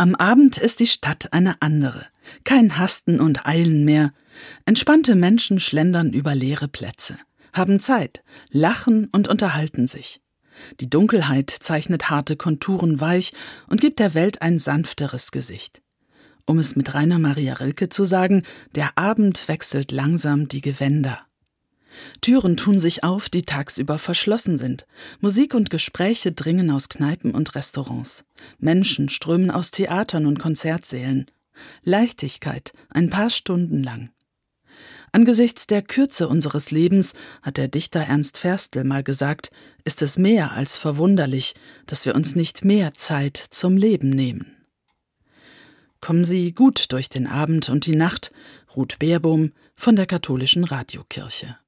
Am Abend ist die Stadt eine andere. Kein Hasten und Eilen mehr. Entspannte Menschen schlendern über leere Plätze, haben Zeit, lachen und unterhalten sich. Die Dunkelheit zeichnet harte Konturen weich und gibt der Welt ein sanfteres Gesicht. Um es mit Rainer Maria Rilke zu sagen, der Abend wechselt langsam die Gewänder. Türen tun sich auf, die tagsüber verschlossen sind. Musik und Gespräche dringen aus Kneipen und Restaurants. Menschen strömen aus Theatern und Konzertsälen. Leichtigkeit, ein paar Stunden lang. Angesichts der Kürze unseres Lebens, hat der Dichter Ernst Ferstel mal gesagt, ist es mehr als verwunderlich, dass wir uns nicht mehr Zeit zum Leben nehmen. Kommen Sie gut durch den Abend und die Nacht, Ruth Beerbohm von der Katholischen Radiokirche.